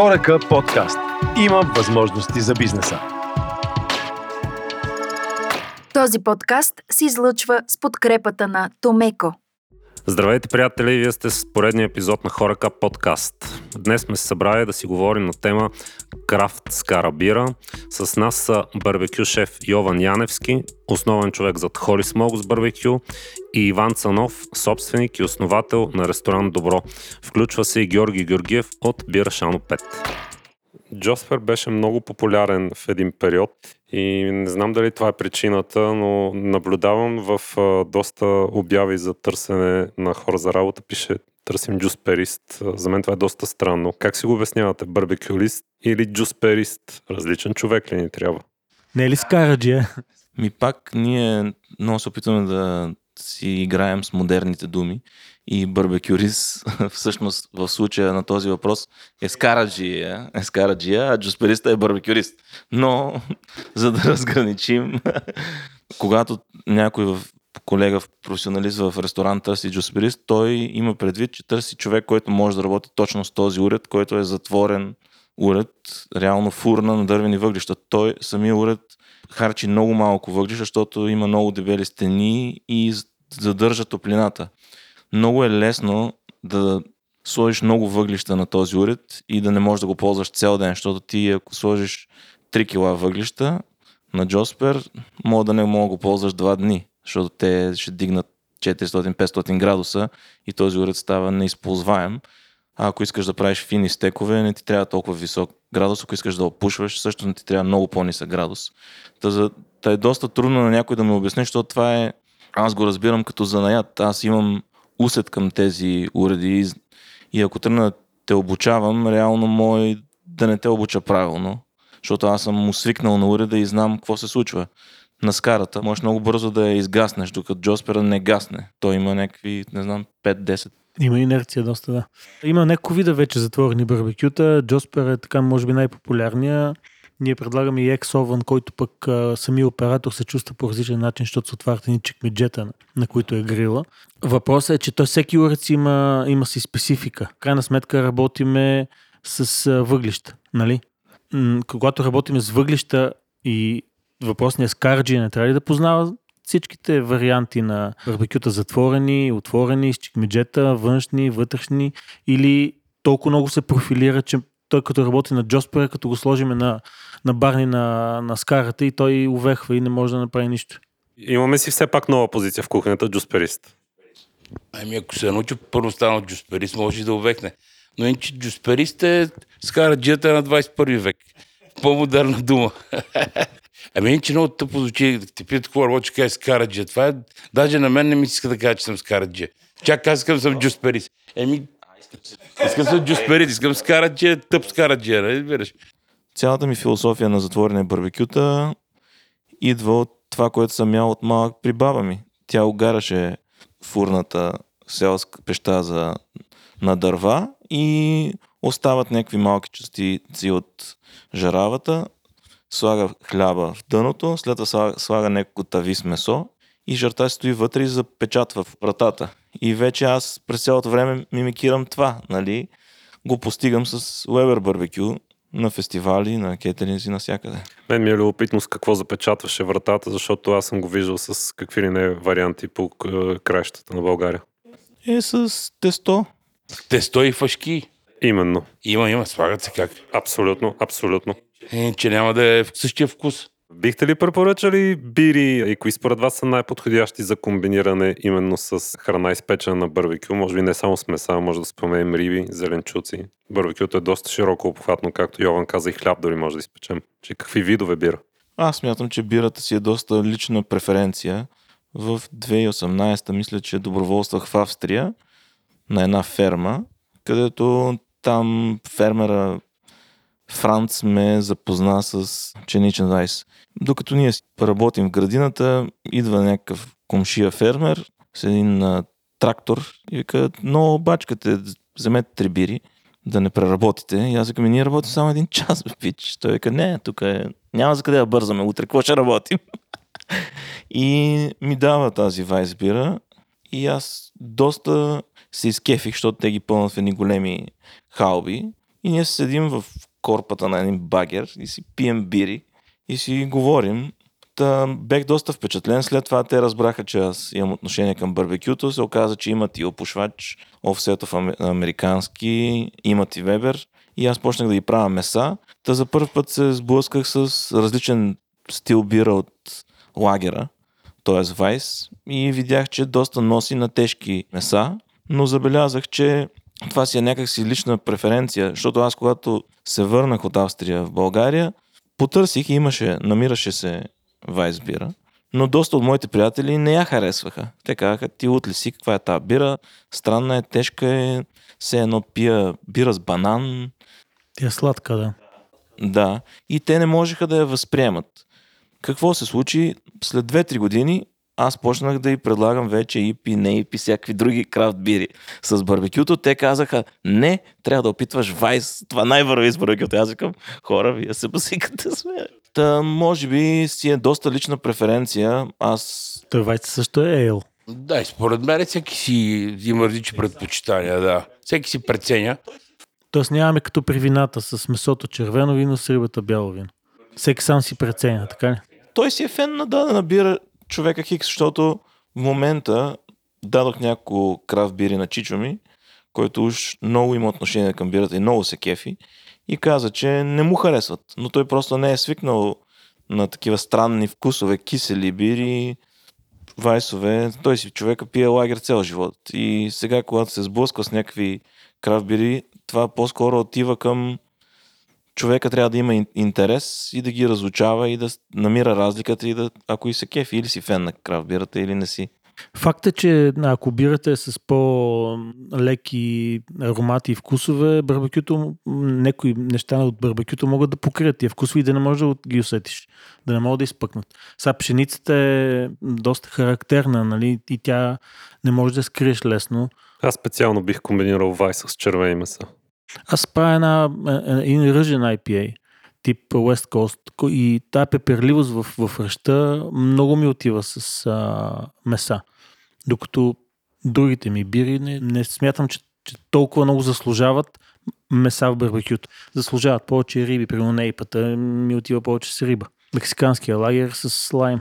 Хорака подкаст. Има възможности за бизнеса. Този подкаст се излъчва с подкрепата на Томеко. Здравейте, приятели! Вие сте с поредния епизод на Хорака подкаст. Днес сме се събрали да си говорим на тема Крафт с карабира. С нас са барбекю шеф Йован Яневски, основен човек зад Холи Смог с барбекю и Иван Цанов, собственик и основател на ресторант Добро. Включва се и Георги Георгиев от Бира Шано 5. Джоспер беше много популярен в един период и не знам дали това е причината, но наблюдавам в доста обяви за търсене на хора за работа, пише търсим джусперист. За мен това е доста странно. Как си го обяснявате? Барбекюлист или джусперист? Различен човек ли ни трябва? Не е ли скараджия? Ми пак ние много се опитваме да си играем с модерните думи и барбекюрис всъщност в случая на този въпрос е скараджия, е скараджия, а джуспериста е барбекюрист. Но за да разграничим, когато някой в колега в професионалист в ресторант търси джусперист, той има предвид, че търси човек, който може да работи точно с този уред, който е затворен уред, реално фурна на дървени въглища. Той, самия уред, харчи много малко въглища, защото има много дебели стени и задържа топлината. Много е лесно да сложиш много въглища на този уред и да не можеш да го ползваш цял ден, защото ти ако сложиш 3 кила въглища на Джоспер, мога да не мога да го ползваш 2 дни, защото те ще дигнат 400-500 градуса и този уред става неизползваем. А ако искаш да правиш фини стекове, не ти трябва толкова висок градус. Ако искаш да опушваш, също не ти трябва много по-нисък градус. Та, за, та е доста трудно на някой да ми обясни, защото това е... Аз го разбирам като занаят. Аз имам усет към тези уреди и ако тръгна да те обучавам, реално мой да не те обуча правилно, защото аз съм му свикнал на уреда и знам какво се случва. На скарата можеш много бързо да я изгаснеш, докато Джоспера не гасне. Той има някакви, не знам, 5-10 има инерция доста, да. Има няколко вида вече затворени барбекюта. Джоспер е така, може би, най-популярния. Ние предлагаме и X-Oven, който пък самия оператор се чувства по различен начин, защото се отварят ни чекмеджета, на, които е грила. Въпросът е, че той всеки урец има, има си специфика. В крайна сметка работиме с въглища, нали? Когато работиме с въглища и въпросният скарджи не трябва ли да познава всичките варианти на барбекюта затворени, отворени, с чекмеджета, външни, вътрешни или толкова много се профилира, че той като работи на Джоспер, като го сложиме на, на барни на, на скарата и той увехва и не може да направи нищо. Имаме си все пак нова позиция в кухнята, джусперист. Ами ако се научи първо стана джусперист, може да увехне. Но иначе джусперист е скараджията на 21 век. По-модерна дума. Ами иначе много тъпо звучи, ти питат какво работи, кажа скараджия. Това е, даже на мен не ми се иска да кажа, че съм скараджия. Чак аз искам съм джусперист. Еми, искам да съм джусперист, искам скараджия, тъп скараджия, не разбираш. Цялата ми философия на затворени барбекюта идва от това, което съм ял от малък при баба ми. Тя огаряше фурната селска пеща за, на дърва и остават някакви малки частици от жаравата, слага хляба в дъното, след това слага, слага някакво тави с месо и жарта стои вътре и запечатва в вратата. И вече аз през цялото време мимикирам това, нали? Го постигам с Weber Barbecue на фестивали, на кетеринзи, навсякъде. Мен ми е любопитно с какво запечатваше вратата, защото аз съм го виждал с какви ли не варианти по краищата на България. Е с тесто. Тесто и фашки. Именно. Има, има, слагат се как. Абсолютно, абсолютно. Е, че няма да е в същия вкус. Бихте ли препоръчали бири и кои според вас са най-подходящи за комбиниране именно с храна изпечена на барбекю? Може би не само с меса, може да споменем риби, зеленчуци. Барбекюто е доста широко обхватно, както Йован каза и хляб дори може да изпечем. Че какви видове бира? Аз смятам, че бирата си е доста лична преференция. В 2018 мисля, че доброволствах в Австрия на една ферма, където там фермера Франц ме запозна с пшеничен райс. Докато ние работим в градината, идва някакъв комшия фермер с един а, трактор и вика, но бачкате, вземете три бири, да не преработите. И аз викам, ние работим само един час, бе, пич. Той вика, не, тук е, няма за къде да бързаме, утре какво ще работим? и ми дава тази вайс бира и аз доста се изкефих, защото те ги пълнат в едни големи халби И ние седим в корпата на един багер и си пием бири и си говорим. Та, бех доста впечатлен. След това те разбраха, че аз имам отношение към барбекюто. Се оказа, че имат и опушвач, офсетов аме- американски, имат и вебер. И аз почнах да ги правя меса. Та за първ път се сблъсках с различен стил бира от лагера, т.е. Вайс. И видях, че доста носи на тежки меса. Но забелязах, че това си е някакси лична преференция, защото аз когато се върнах от Австрия в България, потърсих и имаше, намираше се Вайс бира, но доста от моите приятели не я харесваха. Те казаха, ти от ли си, каква е тази бира, странна е, тежка е, все едно пия бира с банан, Тя е сладка, да. да, и те не можеха да я възприемат. Какво се случи? След 2-3 години аз почнах да й предлагам вече ипи, не ипи, всякакви други крафт бири с барбекюто. Те казаха, не, трябва да опитваш Вайс, това най-върви с барбекюто. Аз викам, хора, вие се басикате сме. Та, може би си е доста лична преференция. Аз Той вайц също е ейл. Да, и според мен всеки си има различни предпочитания, да. Всеки си преценя. Тоест нямаме като при вината с месото червено вино, с рибата бяло вино. Всеки сам си преценя, така ли? той си е фен на дадена бира човека Хикс, защото в момента дадох няколко крафт бири на чичо ми, който уж много има отношение към бирата и много се кефи и каза, че не му харесват, но той просто не е свикнал на такива странни вкусове, кисели бири, вайсове. Той си човека пие лагер цял живот. И сега, когато се сблъсква с някакви крафт бири, това по-скоро отива към човека трябва да има ин- интерес и да ги разучава и да намира разликата и да, ако и се кефи, или си фен на крафт бирата, или не си. Факт е, че ако бирата е с по-леки аромати и вкусове, барбекюто, някои неща от барбекюто могат да покрият тия вкусове и да не можеш да ги усетиш, да не могат да изпъкнат. Сега пшеницата е един характерна, нали, и тя не може да скриеш лесно. Аз специално бих комбинирал вай с червени меса. Аз правя една, е, е, един ръжен IPA, тип West Coast, и тая пеперливост в, в ръща много ми отива с а, меса. Докато другите ми бири не, не смятам, че, че толкова много заслужават меса в барбекюто. Заслужават повече риби, примерно нейпата ми отива повече с риба. Мексиканския лагер с слайм.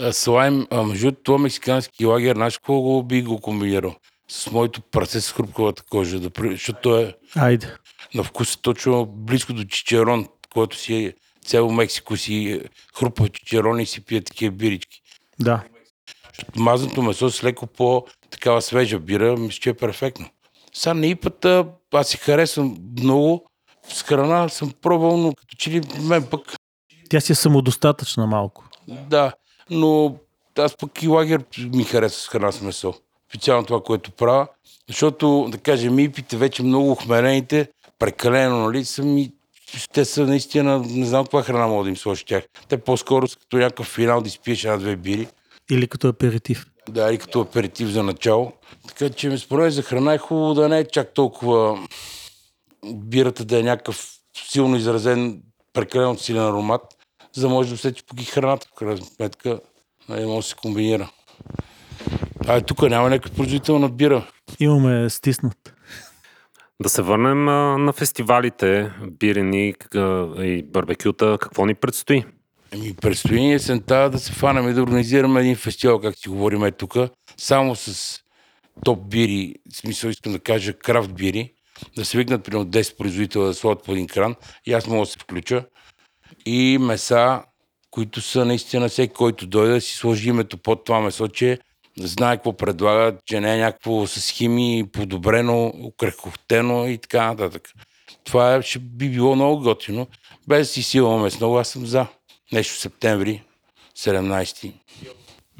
А, Слайм, а, между това мексикански лагер, знаеш го би го комбинирал? С моето праце с хрупковата кожа, да, защото то е Айде. на вкус е точно близко до чичерон, който си е цяло Мексико си е, хрупва чичерон и си пие такива бирички. Да. Мазното месо с леко по такава свежа бира, мисля, че е перфектно. Сега на ипата аз си харесвам много. С храна съм пробвал, но като че ли мен пък Тя си е самодостатъчна малко. Да, но аз пък и лагер ми харесва с храна с месо. Специално това, което правя. Защото, да кажем, ипите вече много хмелените, прекалено, нали, са ми те са наистина, не знам каква храна мога да им сложи тях. Те по-скоро са като някакъв финал да изпиеш една-две бири. Или като аперитив. Да, и като аперитив за начало. Така че ми според за храна е хубаво да не е чак толкова бирата да е някакъв силно изразен, прекалено силен аромат, за да може да усетиш пък и храната, в крайна сметка, нали, може да се комбинира. А тук няма някакъв производител на бира. Имаме стиснат. Да се върнем а, на фестивалите, бирени а, и барбекюта. Какво ни предстои? Еми, предстои ни есента да се фанаме да организираме един фестивал, как си говорим е тук, само с топ бири, в смисъл искам да кажа крафт бири, да се викнат примерно 10 производителя да сложат по един кран и аз мога да се включа. И меса, които са наистина всеки, който дойде да си сложи името под това месо, че знае какво предлагат, че не е някакво с химии, подобрено, укрехохтено и така нататък. Това е, ще би било много готино. Без да си силваме с много, аз съм за. Нещо в септември, 17.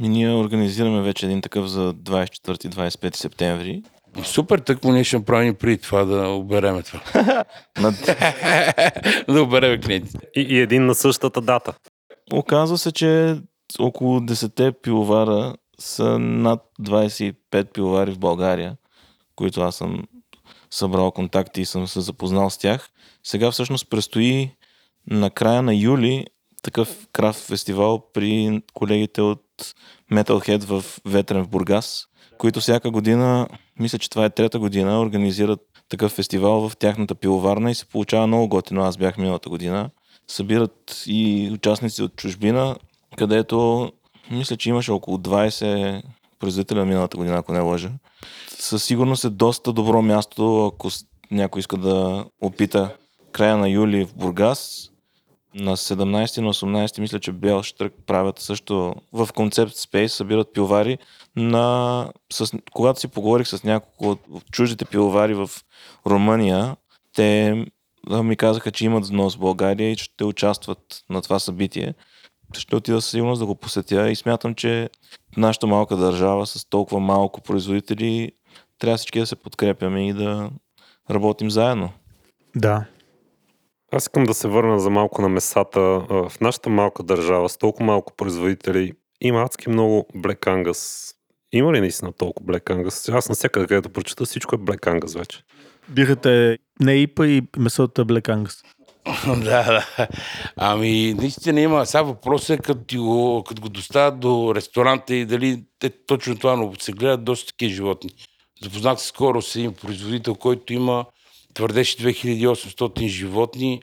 И ние организираме вече един такъв за 24-25 септември. Супер, тъкмо ние ще направим преди това да обереме това. Да обереме клиентите. И, и един на същата дата. Оказва се, че около 10 пиловара са над 25 пиловари в България, които аз съм събрал контакти и съм се запознал с тях. Сега всъщност предстои на края на юли такъв крафт фестивал при колегите от Metalhead в Ветрен в Бургас, които всяка година, мисля, че това е трета година, организират такъв фестивал в тяхната пиловарна и се получава много готино. Аз бях миналата година. Събират и участници от чужбина, където мисля, че имаше около 20 производителя миналата година, ако не лъжа. Със сигурност е доста добро място, ако някой иска да опита края на юли в Бургас. На 17 и на 18 мисля, че Бел Штрък правят също в концепт Space, събират пиловари. На, с, когато си поговорих с няколко от чуждите пиловари в Румъния, те ми казаха, че имат внос в България и ще участват на това събитие. Ще отида със сигурност да го посетя и смятам, че нашата малка държава с толкова малко производители трябва всички да се подкрепяме и да работим заедно. Да. Аз искам да се върна за малко на месата. В нашата малка държава с толкова малко производители има адски много Black Angus. Има ли наистина толкова Black Angus? Аз навсякъде, където прочета, всичко е Black Angus вече. Бирата е не ипа и месото е Black Angus. да, да. Ами, наистина има. Сега въпросът е, като, го, като го доставят до ресторанта и дали те точно това, но се гледат доста такива животни. Запознах се скоро с един производител, който има твърдеше 2800 животни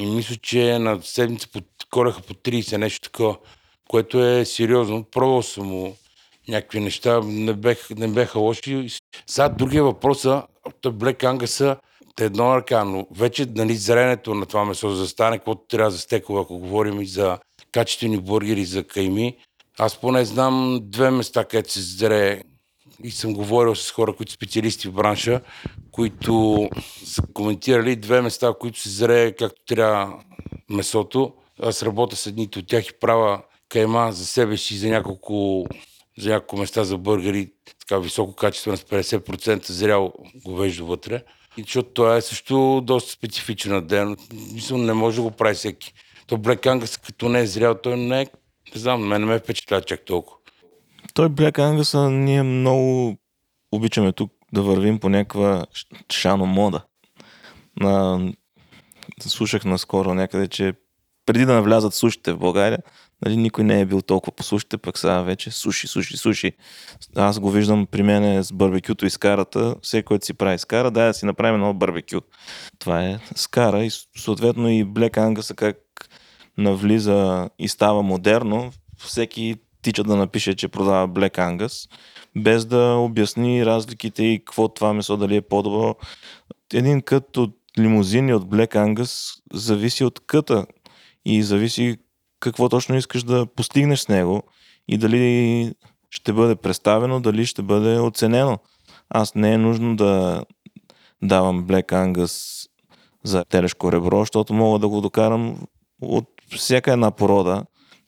и мисля, че на седмица кореха по 30, нещо такова, което е сериозно. Пробвал съм му някакви неща, не, бех, не беха лоши. Сега другия въпрос е, той Е едно на ръка, но вече нали, зренето на това месо за да стане, каквото трябва за стекове, ако говорим и за качествени бургери, за кайми. Аз поне знам две места, където се зре и съм говорил с хора, които са специалисти в бранша, които са коментирали две места, които се зрее както трябва месото. Аз работя с едните от тях и правя кайма за себе си за няколко, за няколко места за бъргери, така високо качество с 50% зрял говеждо вътре. И защото това е също доста специфичен ден. Мисля, не може да го прави всеки. То Black Angus, като не е зрял, той не е, не знам, мен не ме впечатлява чак толкова. Той Black Angus ние много обичаме тук да вървим по някаква шано мода. На... Слушах наскоро някъде, че преди да навлязат сушите в България, нали, никой не е бил толкова по сушите, пък сега вече суши, суши, суши. Аз го виждам при мен с барбекюто и скарата. Всеки, който си прави скара, дай да си направим едно барбекю. Това е скара и съответно и Black Angus как навлиза и става модерно. Всеки тича да напише, че продава Black Angus, без да обясни разликите и какво това месо дали е по-добро. Един кът от лимузини от Black Angus зависи от къта и зависи какво точно искаш да постигнеш с него и дали ще бъде представено, дали ще бъде оценено. Аз не е нужно да давам Black Angus за телешко ребро, защото мога да го докарам от всяка една порода.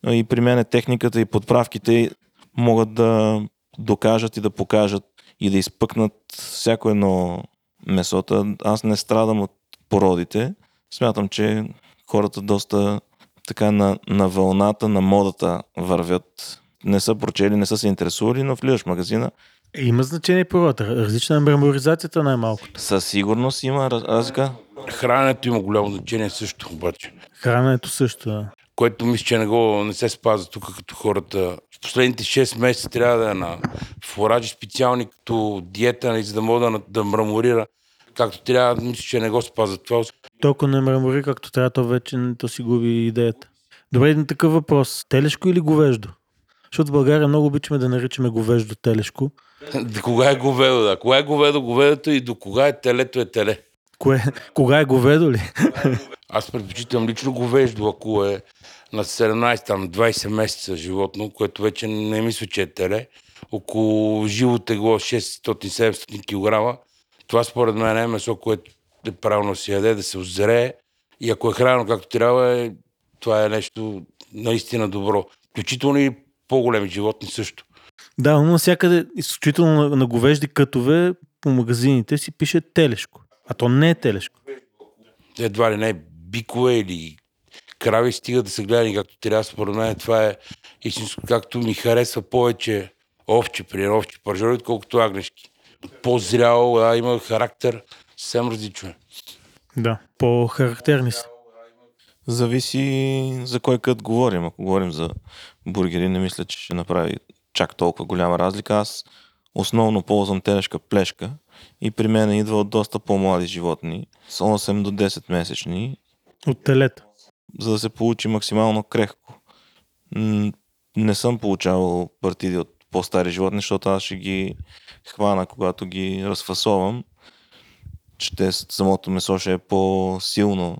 И при мен техниката и подправките могат да докажат и да покажат и да изпъкнат всяко едно месота. Аз не страдам от породите. Смятам, че хората доста така на, на вълната, на модата вървят. Не са прочели, не са се интересували, но влизаш в магазина. Е, Има значение породата. Различна е меморизацията най-малкото. Със сигурност има раз- разлика. Храненето има голямо значение също, обаче. Храненето също. да. Което мисля, че не, го, не се спазва тук като хората. В последните 6 месеца трябва да е на фуражи специални като диета, нали, за да мога да, да мраморира както трябва. Мисля, че не го спазва това. Толкова не мрамори, както трябва, то вече не- то си губи идеята. Добре, един такъв въпрос. Телешко или говеждо? Защото в България много обичаме да наричаме говеждо телешко. До кога е говедо, да. Кога е говедо, говедото и до кога е телето, е теле. Кое? Кога е говедо ли? Аз предпочитам лично говеждо, ако е на 17, там 20 месеца животно, което вече не мисля, че е теле. Около живо тегло 600-700 кг. Това според мен е месо, което е правилно се яде, да се озрее. И ако е хранено както трябва, е, това е нещо наистина добро. Включително и по-големи животни също. Да, но навсякъде, изключително на, на говежди кътове, по магазините си пише телешко. А то не е телешко. едва ли не бикове или крави стига да се гледани както трябва. Според мен това е истинско, както ми харесва повече овче, при овче пържоли, отколкото агнешки. По-зрял, а, има характер, съвсем различно е. Да, по-характерни са. Зависи за кой кът говорим. Ако говорим за бургери, не мисля, че ще направи чак толкова голяма разлика. Аз основно ползвам телешка плешка и при мен идва от доста по-млади животни, с 8 до 10 месечни, От телета. за да се получи максимално крехко. Не съм получавал партиди от по-стари животни, защото аз ще ги хвана, когато ги разфасовам, че те, самото месо ще е по-силно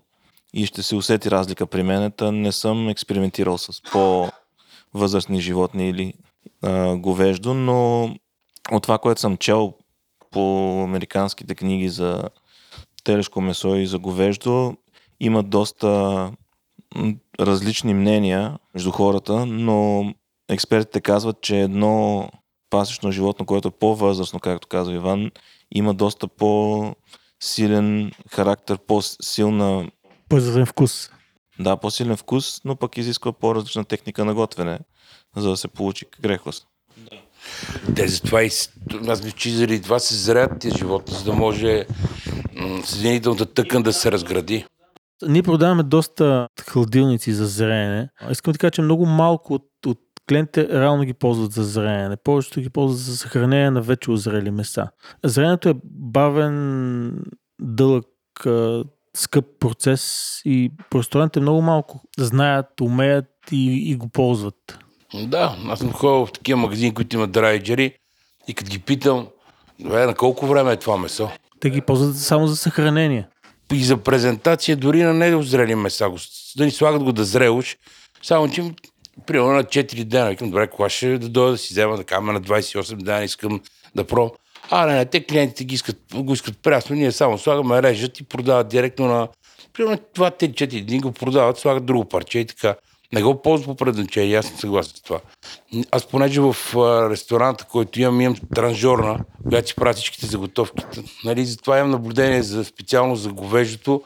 и ще се усети разлика при мен. Не съм експериментирал с по-възрастни животни или а, говеждо, но от това, което съм чел по американските книги за телешко месо и за говеждо, има доста различни мнения между хората, но експертите казват, че едно пасечно животно, което е по-възрастно, както казва Иван, има доста по-силен характер, по-силна По-изразен вкус. да, по-силен вкус, но пък изисква по-различна техника на готвене, за да се получи грехост. Те затова и аз мисля, че заради това се зреят тези животни, за да може съединителната тъкан да се разгради. Ние продаваме доста хладилници за зреене. Искам да ти кажа, че много малко от, от клиентите реално ги ползват за зреене. Повечето ги ползват за съхранение на вече озрели меса. Зреенето е бавен, дълъг, скъп процес и просторите много малко знаят, умеят и, и го ползват. Да, аз съм ходил в такива магазини, които имат драйджери и като ги питам, добре, на колко време е това месо? Те ги ползват само за съхранение. И за презентация дори на недозрели меса, да ни слагат го да зре уж, само че примерно на 4 дена. Викам, добре, кога ще да дойда да си взема да кажа, на 28 дена искам да пробвам. А, не, не, те клиентите ги искат, го искат прясно, ние само слагаме, режат и продават директно на... Примерно 2-4 дни го продават, слагат друго парче и така. Не го ползват по предназначение, аз съм съгласен с това. Аз понеже в ресторанта, който имам, имам транжорна, която си прави всичките заготовки. Нали, затова имам наблюдение за, специално за говеждото.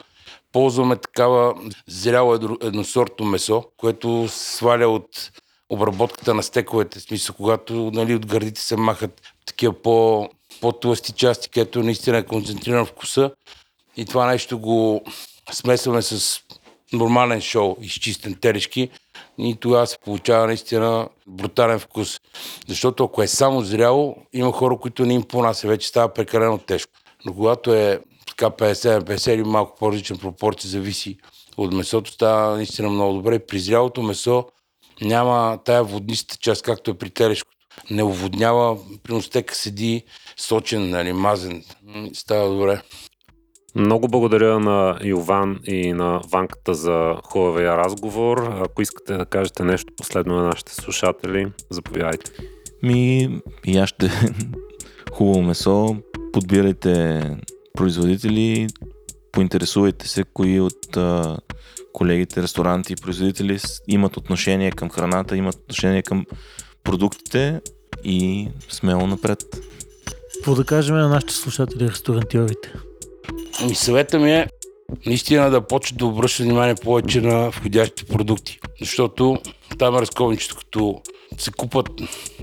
Ползваме такава зряло едносортно месо, което сваля от обработката на стековете. Смисъл, когато нали, от гърдите се махат такива по, по-тлъсти части, където наистина е концентриран вкуса. И това нещо го смесваме с нормален шоу, изчистен телешки и тогава се получава наистина брутален вкус. Защото ако е само зряло, има хора, които не им понася, вече става прекалено тежко. Но когато е така 50-50 или малко по-различна пропорция, зависи от месото, става наистина много добре. При зрялото месо няма тая водниста част, както е при телешкото. Не оводнява, при стека седи сочен, нали, мазен. Става добре. Много благодаря на Йован и на Ванката за хубавия разговор. Ако искате да кажете нещо последно на нашите слушатели, заповядайте. Ми, и аз ще хубаво месо, подбирайте производители, поинтересувайте се кои от а, колегите, ресторанти и производители имат отношение към храната, имат отношение към продуктите и смело напред. Какво да кажем на нашите слушатели, ресторантьорите? Ами съвета ми е наистина да почне да обръща внимание повече на входящите продукти. Защото там е разковничето, като се купат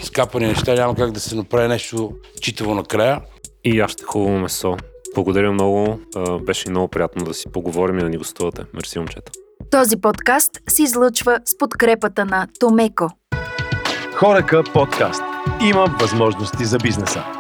скапани неща, няма как да се направи нещо читаво накрая. И аз ще хубаво месо. Благодаря много. Беше много приятно да си поговорим и да ни гостувате. Мерси, момчета. Този подкаст се излъчва с подкрепата на Томеко. Хорека подкаст. Има възможности за бизнеса.